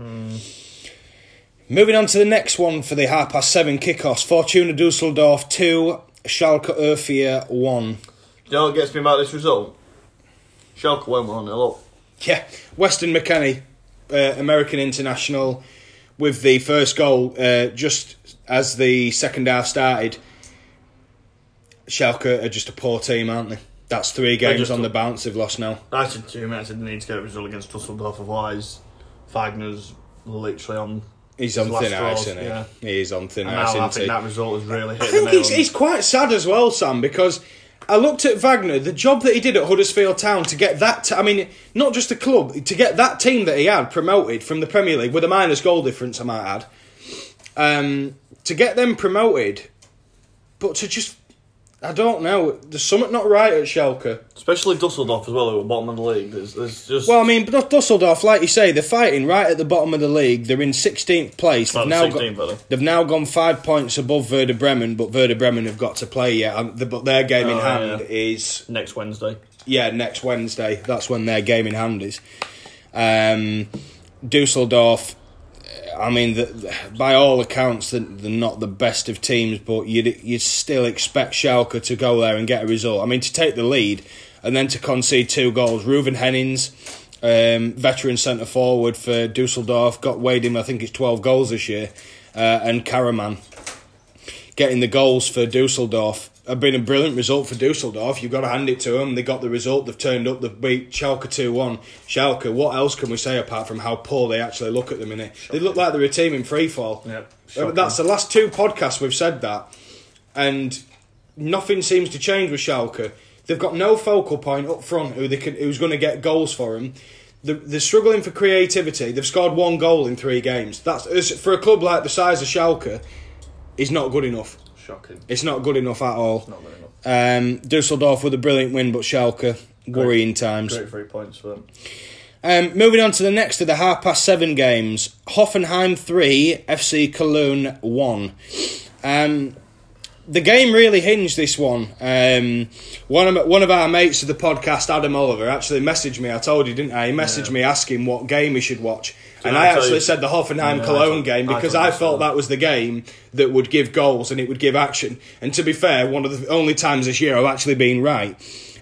Moving on to the next one for the half past seven kickoffs. Fortuna Dusseldorf two, Schalke 04 one. you know what gets me about this result? Schalke went 1 0 up. Yeah, Weston McKennie, uh, American international, with the first goal uh, just as the second half started. Schalke are just a poor team, aren't they? That's three games on the bounce they've lost now. I said two him, I need to get a result against Dusseldorf, otherwise Wagner's literally on. He's on thin ice, isn't he? yeah. He is on thin And ice, now I isn't think he? that result has really hit I think it's, it's quite sad as well, Sam, because I looked at Wagner, the job that he did at Huddersfield Town to get that. T- I mean, not just the club, to get that team that he had promoted from the Premier League with a minus goal difference, I might add. Um, to get them promoted, but to just. I don't know. There's something not right at Schalke. Especially Dusseldorf as well, who are bottom of the league. There's, there's just. Well, I mean, but Dusseldorf, like you say, they're fighting right at the bottom of the league. They're in 16th place. They've now 16th, got, they've now gone five points above Werder Bremen, but Werder Bremen have got to play yet. But their game in Oh, hand yeah. is next Wednesday. yeah next Wednesday. That's when their game in hand is. Um, Dusseldorf. I mean, the, the- by all accounts, they're, they're not the best of teams, but you'd you'd still expect Schalke to go there and get a result. I mean, to take the lead and then to concede two goals. Rouwen Hennings, um, veteran centre forward for Dusseldorf, got weighed him. I think it's twelve goals this year, uh, and Karaman getting the goals for Dusseldorf. Have been a brilliant result for Dusseldorf. You've got to hand it to them. They got the result. They've turned up. They've beat Schalke two one. Schalke. What else can we say apart from how poor they actually look at the minute? They look like they're a team in free fall. Yep, Uh, shocking. That's the last two podcasts we've said that, and nothing seems to change with Schalke. They've got no focal point up front who they can, who's going to get goals for them. They're, they're struggling for creativity. They've scored one goal in three games. That's for a club like the size of Schalke, is not good enough. Shocking. It's not good enough at all. Not good enough. Um, Dusseldorf with a brilliant win, but Schalke worrying times. Great three points for them. Um, moving on to the next of the half past seven games Hoffenheim 3, FC Cologne 1. Um, the game really hinged this one. Um, one of one of our mates of the podcast, Adam Oliver, actually messaged me. I told you, didn't I? He messaged Yeah. me asking what game he should watch, and I I actually you- said the Hoffenheim yeah, Cologne thought- game because thought I felt that was the game that would give goals and it would give action. And to be fair, one of the only times this year I've actually been right.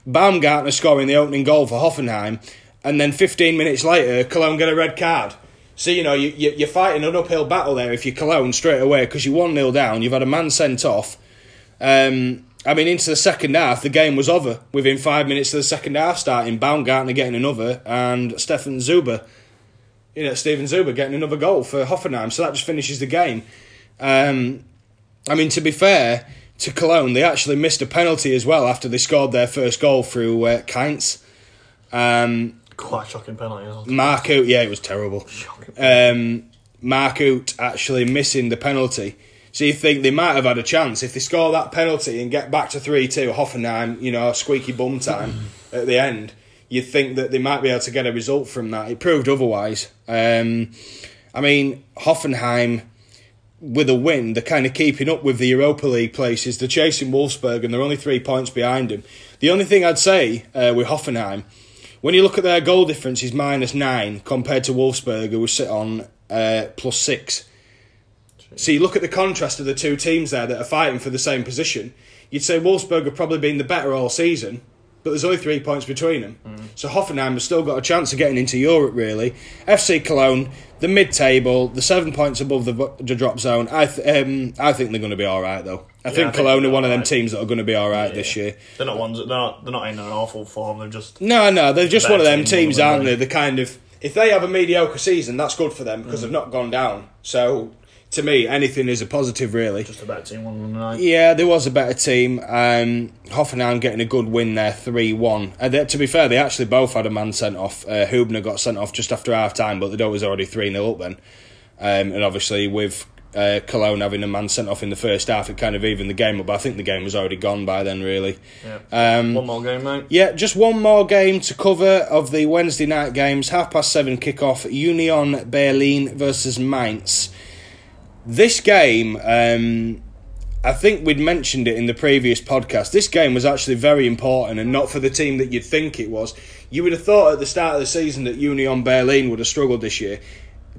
Baumgartner scoring the opening goal for Hoffenheim, and then 15 minutes later, Cologne get a red card. So, you know, you, you, you're fighting an uphill battle there if you're Cologne straight away because you're 1 0 down, you've had a man sent off. Um, I mean, into the second half, the game was over within five minutes of the second half starting. Baumgartner getting another, and Stefan Zuber, you know, Steven Zuber getting another goal for Hoffenheim. So that just finishes the game. Um, I mean, to be fair to Cologne, they actually missed a penalty as well after they scored their first goal through uh, Kainz. Um, Quite shocking penalty. Isn't? Mark Uth, yeah, it was terrible. Shocking. Um, actually missing the penalty. So you think they might have had a chance if they score that penalty and get back to three two Hoffenheim, you know, squeaky bum time at the end. You'd think that they might be able to get a result from that. It proved otherwise. Um, I mean, Hoffenheim with a win, they're kind of keeping up with the Europa League places. They're chasing Wolfsburg and they're only three points behind them. The only thing I'd say uh, with Hoffenheim, when you look at their goal difference, is minus nine compared to Wolfsburg, who sit on uh, plus six. So you look at the contrast of the two teams there that are fighting for the same position. You'd say Wolfsburg have probably been the better all season, but there's only three points between them. So Hoffenheim have still got a chance of getting into Europe, really. FC Cologne, the mid-table, the seven points above the, the drop zone. I th- um, I think they're going to be all right, though. I I think think Cologne are they're one of them alright. teams that are going to be all right this year. They're not ones. They're not. They're not in an awful form. They're just. No, no, they're just one of them team, teams, aren't they? The kind of if they have a mediocre season, that's good for them Mm. because they've not gone down. So to me, anything is a positive, really. Just a better team one on the night. Yeah, there was a better team. Um, Hoffenheim getting a good win there, 3 1. Uh, to be fair, they actually both had a man sent off. Uh, Hubner got sent off just after half time, but the door was already 3 0 up then. Um, and obviously, with uh, Cologne having a man sent off in the first half, it kind of evened the game up. But I think the game was already gone by then, really. Yeah. Um, One more game, mate. yeah, just one more game to cover of the Wednesday night games. Half past seven kick-off. Union Berlin versus Mainz. This game, um, I think we'd mentioned it in the previous podcast. This game was actually very important and not for the team that you'd think it was. You would have thought at the start of the season that Union Berlin would have struggled this year.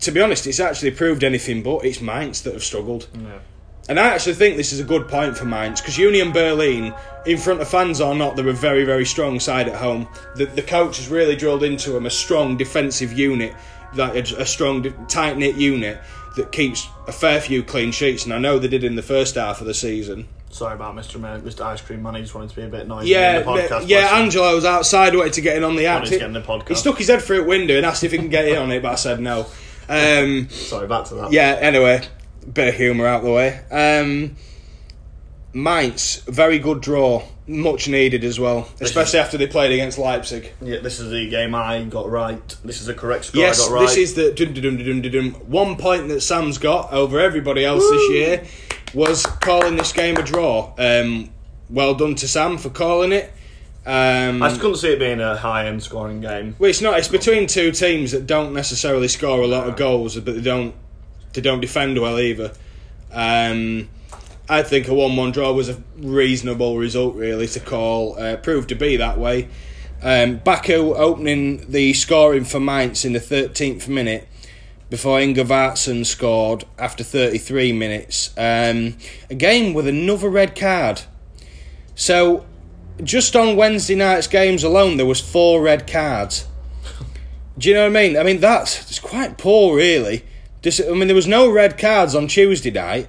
To be honest, it's actually proved anything but. It's Mainz that have struggled. Yeah. And I actually think this is a good point for Mainz because Union Berlin, in front of fans or not, they're a very, very strong side at home. The, the coach has really drilled into them a strong defensive unit, that a, a strong, tight knit unit that keeps a fair few clean sheets. And I know they did in the first half of the season. Sorry about Mr. Man, Mr. Ice Cream Man. He just wanted to be a bit noisy Yeah, in the podcast. yeah. Angelo was outside, wanted to get in on the act. Wanted to get in the podcast. He stuck his head through a window and asked if he can get in on it, but I said no. Um, Sorry, back to that. yeah, anyway, bit of humour out the way. Um, Mainz, very good draw, much needed as well, especially after they played against Leipzig. Yeah, this is the game I got right. This is the correct score Yes, I got right. this is the dun, dun, dun, dun, dun, dun. one point that Sam's got over everybody else this year was calling this game a draw. Um, well done to Sam for calling it. Um, I just couldn't see it being a high-end scoring game. Well, it's not. It's between two teams that don't necessarily score a lot of goals, but they don't. They don't defend well either. Um, I think a one-one draw was a reasonable result, really, to call. Uh, proved to be that way. Um, Baku opening the scoring for Mainz in the thirteenth minute before Inga scored after 33 minutes. Um, a game with another red card. So, just on Wednesday night's games alone, there was four red cards. Do you know what I mean? I mean that's it's quite poor, really. I mean, there was no red cards on Tuesday night,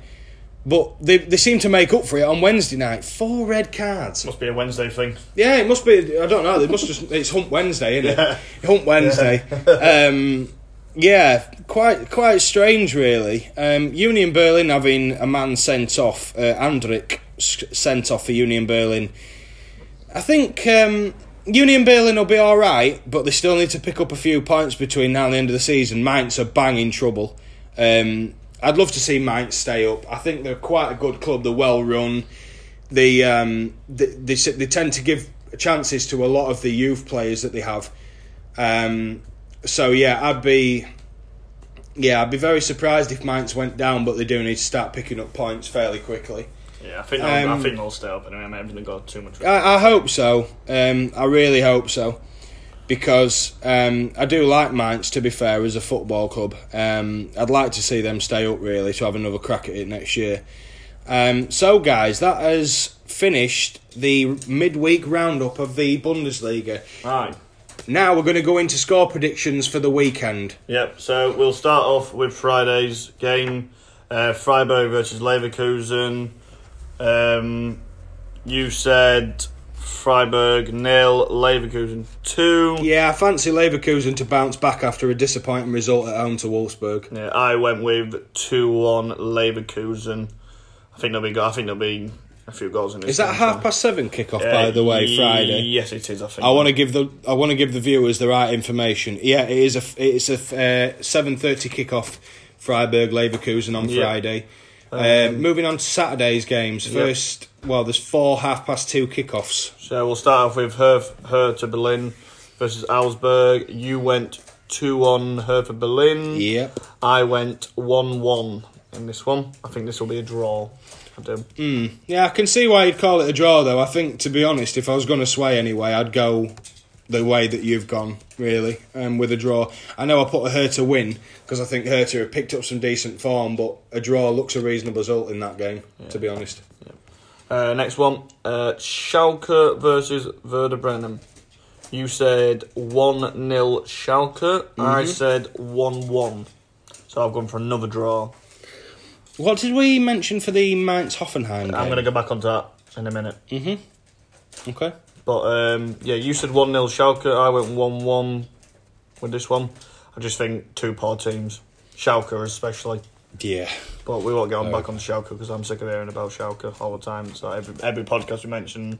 but they they seem to make up for it on Wednesday night. Four red cards. Must be a Wednesday thing. Yeah, it must be. I don't know. It must just. [laughs] It's Hump Wednesday, isn't Yeah. it? Hump Wednesday. [laughs] um, yeah, quite quite strange, really. Um, Union Berlin having a man sent off, uh, Andrich sent off for Union Berlin. I think um, Union Berlin will be all right, but they still need to pick up a few points between now and the end of the season. Mainz are bang in trouble. Um, I'd love to see Mainz stay up. I think they're quite a good club. They're well run. They, um, they, they they tend to give chances to a lot of the youth players that they have. Um, so yeah, I'd be yeah, I'd be very surprised if Mainz went down, but they do need to start picking up points fairly quickly. Yeah, I think they'll, Um, I think they'll stay up anyway. I haven't even got too much. I, I hope so. Um, I really hope so. Because um, I do like Mainz, to be fair, as a football club. Um, I'd like to see them stay up, really, to have another crack at it next year. Um, so, guys, that has finished the midweek roundup of the Bundesliga. Right. Now we're going to go into score predictions for the weekend. Yep. So we'll start off with Friday's game, uh, Freiburg versus Leverkusen. Um, you said Freiburg nil, Leverkusen two. Yeah, I fancy Leverkusen to bounce back after a disappointing result at home to Wolfsburg. Yeah, I went with two one Leverkusen. I think there'll be. I think there'll be a few goals in this. Is that half past seven kickoff, Uh, by the way, Friday? Yes, it is. I think. I want to give the I want to give the viewers the right information. Yeah, it is a it's a uh, seven thirty kickoff. Freiburg Leverkusen on. Friday. Um, moving on to Saturday's games. First, well, there's four half past two kickoffs. So we'll start off with Hertha Berlin versus Augsburg. You went 2 1 Hertha Berlin. Yep. I went 1 1 in this one. I think this will be a draw. I do. Yeah, I can see why you'd call it a draw, though. I think, to be honest, if I was going to sway anyway, I'd go the way that you've gone, really, um, with a draw. I know I put a Hertha win because I think Hertha have picked up some decent form, but a draw looks a reasonable result in that game, to be honest. Uh, next one uh, Schalke versus Werder Bremen. You said 1 0 Schalke. I said 1 1. So I've gone for another draw. What did we mention for the Mainz Hoffenheim? I'm going to go back onto that in a minute. Okay. But um, yeah, you said 1 0 Schalke. I went 1 1 with this one. I just think two poor teams. Schalke especially. Yeah. But we won't get on No. back on Schalke because I'm sick of hearing about Schalke all the time. So every every podcast we mention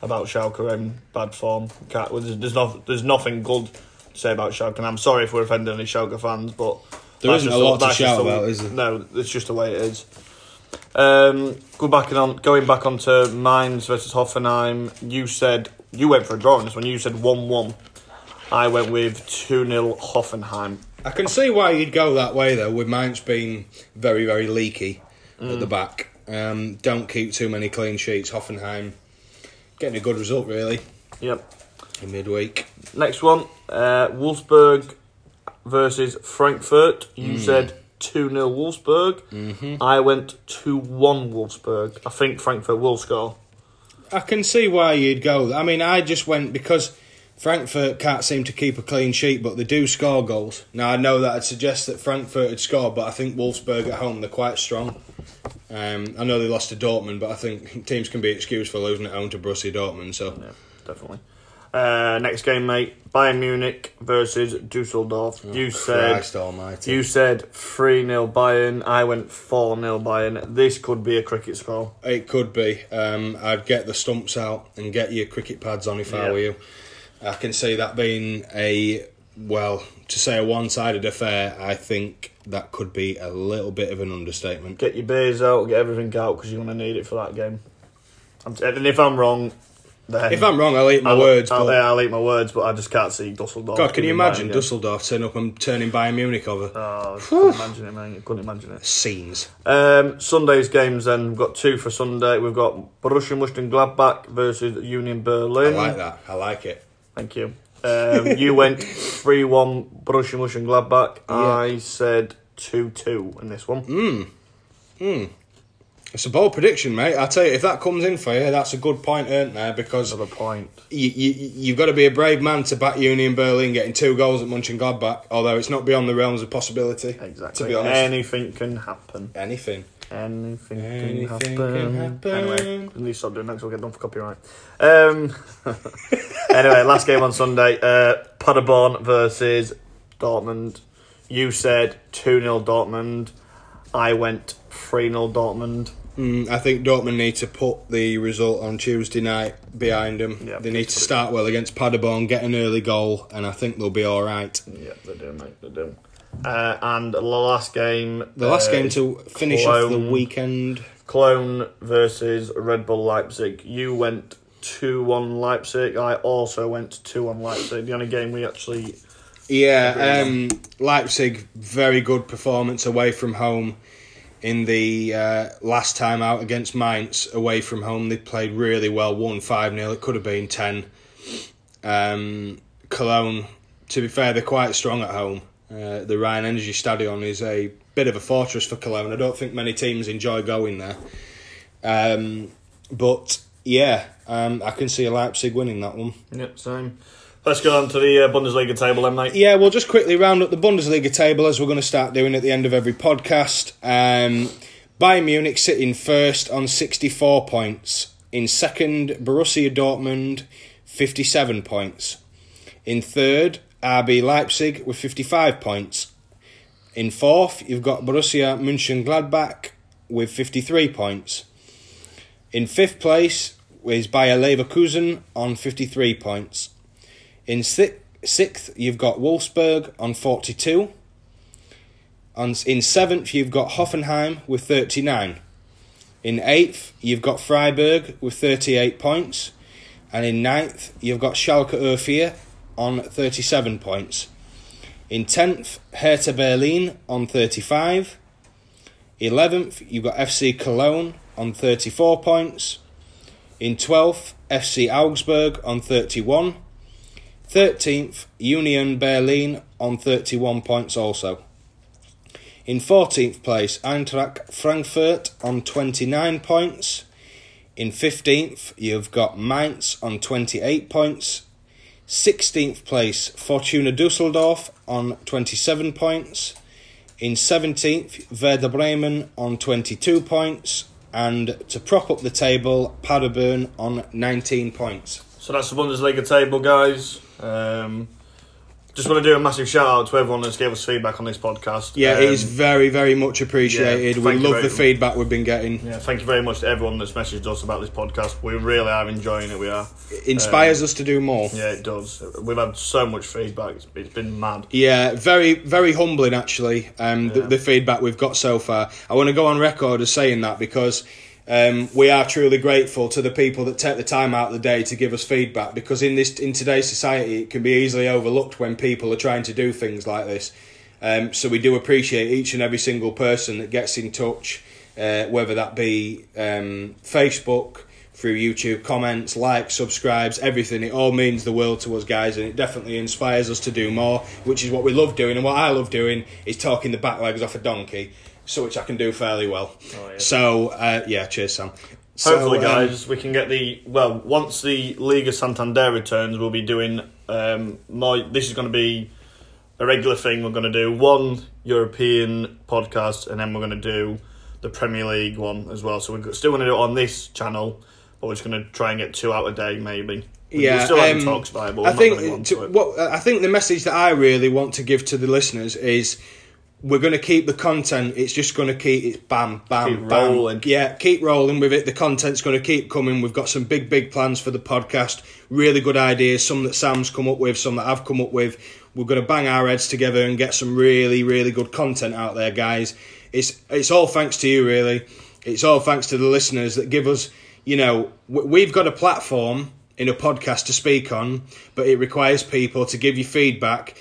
about Schalke in bad form. Can't, there's, there's, no, there's nothing good to say about Schalke. And I'm sorry if we're offending any Schalke fans, but There isn't a lot to shout the- about, is there? No, it's just the way it is. Um, go back and on, going back onto Mainz versus Hoffenheim. You said you went for a draw in this one. You said one-one. I went with two 0 Hoffenheim. I can see why you'd go that way though, with Mainz being very, very leaky at the Mm. back. Um, don't keep too many clean sheets. Hoffenheim getting a good result really Yep. in midweek. Next one, uh, Wolfsburg versus Frankfurt. You Hmm. said 2 0 Wolfsburg. Mm-hmm. I went 2 1 Wolfsburg. I think Frankfurt will score. I can see why you'd go. I mean, I just went because Frankfurt can't seem to keep a clean sheet, but they do score goals. Now I know that I'd suggest that Frankfurt had scored, but I think Wolfsburg at home they're quite strong. Um, I know they lost to Dortmund, but I think teams can be excused for losing at home to Borussia Dortmund. So Yeah, definitely. Uh, next game, mate. Bayern Munich versus Dusseldorf. you said Oh, Christ Almighty. you said 3 0 Bayern. I went 4 0 Bayern. This could be a cricket spell. It could be. Um, I'd get the stumps out and get your cricket pads on if I were you. I can see that being a well, to say a one-sided affair. I think that could be a little bit of an understatement. Get your beers out, get everything out because you're going to need it for that game. And if I'm wrong, then If I'm wrong, I'll eat my I'll, words. I'll, but yeah, I'll eat my words, but I just can't see Dusseldorf. God, can you imagine Dusseldorf turn up and turning Bayern Munich over? Oh, I couldn't imagine it, man. I couldn't imagine it. Scenes. Um, Sunday's games then. We've got two for Sunday. We've got Borussia Mönchengladbach versus Union Berlin. I like that. I like it. Thank you. Um, [laughs] you went 3 1 Borussia Mönchengladbach. Yeah. I said 2 2 in this one. It's a bold prediction, mate. I tell you, if that comes in for you, that's a good point, earn't there? Because Another point. you, you, you've got to be a brave man to back Union Berlin getting two goals at Mönchengladbach, although it's not beyond the realms of possibility. Exactly. To be honest. Anything can happen. Anything. Anything, Anything can, can happen. happen. Anyway, at least stop doing that we'll get done for copyright. Um, [laughs] anyway, last game on Sunday. Uh, Paderborn versus Dortmund. You said 2 0 Dortmund. I went 3 0 Dortmund. Mm, I think Dortmund need to put the result on Tuesday night behind them. They need to start well against Paderborn, get an early goal, and I think they'll be all right. Yeah, they do, mate. They do. Uh, and the last game. The last uh, game to finish off the weekend. Cologne versus Red Bull Leipzig. You went 2 1 Leipzig. I also went 2 1 Leipzig. The only game we actually. Yeah, um, Leipzig, very good performance away from home in the uh, last time out against Mainz away from home. They played really well, won 5 0. It could have been 10. Um, Cologne, to be fair, they're quite strong at home. Uh, the RheinEnergieStadion is a bit of a fortress for Cologne. I don't think many teams enjoy going there. Um, but yeah, um, I can see Leipzig winning that one. Yep, same. Let's go on to the uh, Bundesliga table then, mate. Yeah, we'll just quickly round up the Bundesliga table as we're going to start doing at the end of every podcast. Um, Bayern Munich sitting first on 64 points. In second, Borussia Dortmund, 57 points. In third, RB Leipzig with 55 points. In fourth, you've got Borussia Mönchengladbach with 53 points. In fifth place is Bayer Leverkusen on 53 points. In si- sixth, you've got Wolfsburg on 42. On, in seventh, you've got Hoffenheim with 39. In eighth, you've got Freiburg with 38 points. And in ninth, you've got Schalke 04 on 37 points. In tenth, Hertha Berlin on 35. Eleventh, you've got FC Cologne on 34 points. In 12th, FC Augsburg on 31. 13th, Union Berlin on 31 points also. In 14th place, Eintracht Frankfurt on 29 points. In 15th, you've got Mainz on 28 points. 16th place, Fortuna Dusseldorf on 27 points. In 17th, Werder Bremen on 22 points. And to prop up the table, Paderborn on 19 points. So that's the Bundesliga table, guys. Um, just want to do a massive shout out to everyone that's gave us feedback on this podcast. Yeah, Um, it is very, very much appreciated. yeah, we love very the feedback we've been getting. Yeah, thank you very much to everyone that's messaged us about this podcast. We really are enjoying it. We are. It inspires us to do more. Yeah, it does. We've had so much feedback. It's, it's been mad. Yeah, very, very humbling actually. Um, the, the feedback we've got so far. I want to go on record as saying that because um, we are truly grateful to the people that take the time out of the day to give us feedback. Because in this, in today's society, it can be easily overlooked when people are trying to do things like this. Um, so we do appreciate each and every single person that gets in touch, uh, whether that be um, Facebook. Through YouTube comments, likes, subscribes, everything. It all means the world to us, guys, and it definitely inspires us to do more, which is what we love doing. And what I love doing is talking the back legs off a donkey, so which I can do fairly well. Oh, yeah. So, uh, yeah, cheers, Sam. So, Hopefully, um, guys, we can get the well. Once the Liga Santander returns, we'll be doing um, more. This is going to be a regular thing. We're going to do one European podcast, and then we're going to do the Premier League one as well. So we're still going to do it on this channel, but we're just going to try and get two out a day, maybe. Yeah, we're still having um, talks about it, but I think to to, to it. what I think the message that I really want to give to the listeners is we're going to keep the content. It's just going to keep it's bam, bam, Keep bam. rolling. Yeah, keep rolling with it. The content's going to keep coming. We've got some big, big plans for the podcast. Really good ideas. Some that Sam's come up with. Some that I've come up with. We're going to bang our heads together and get some really, really good content out there, guys. It's it's all thanks to you, really. It's all thanks to the listeners that give us. You know, we've got a platform in a podcast to speak on, but it requires people to give you feedback.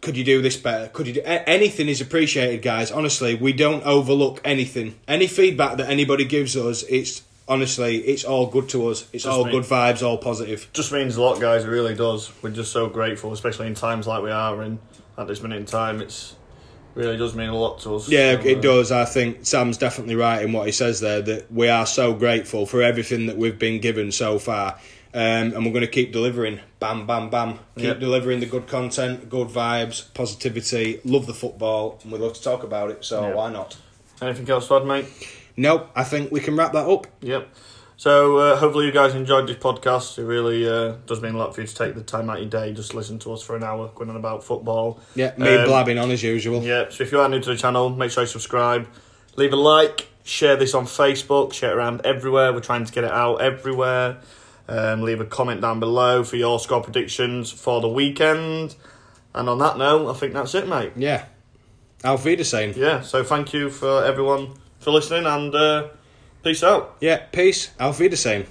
Could you do this better? Could you do anything is appreciated, guys. Honestly, we don't overlook anything. Any feedback that anybody gives us, it's honestly, it's all good to us. It's Just all me. good vibes, all positive. just means a lot, guys. It really does. We're just so grateful, especially in times like we are in at this minute in time. It's really does mean a lot to us. Yeah, So, it uh, does. I think Sam's definitely right in what he says there. That we are so grateful for everything that we've been given so far, um, and we're going to keep delivering. Bam, bam, bam. Keep Yeah. delivering the good content, good vibes, positivity. Love the football, and we love to talk about it. So Yeah. why not? Anything else to add, mate? Nope. I think we can wrap that up. Yep. So uh, hopefully you guys enjoyed this podcast. It really uh, does mean a lot for you to take the time out of your day just listen to us for an hour going on about football. Yeah, me Um, blabbing on as usual. Yeah. So if you are new to the channel, make sure you subscribe, leave a like, share this on Facebook, share it around everywhere. We're trying to get it out everywhere. Um, leave a comment down below for your score predictions for the weekend. And on that note, I think that's it, mate. Yeah. Auf Wiedersehen. Yeah. So thank you for everyone for listening and uh, peace out. Yeah, peace. Auf Wiedersehen.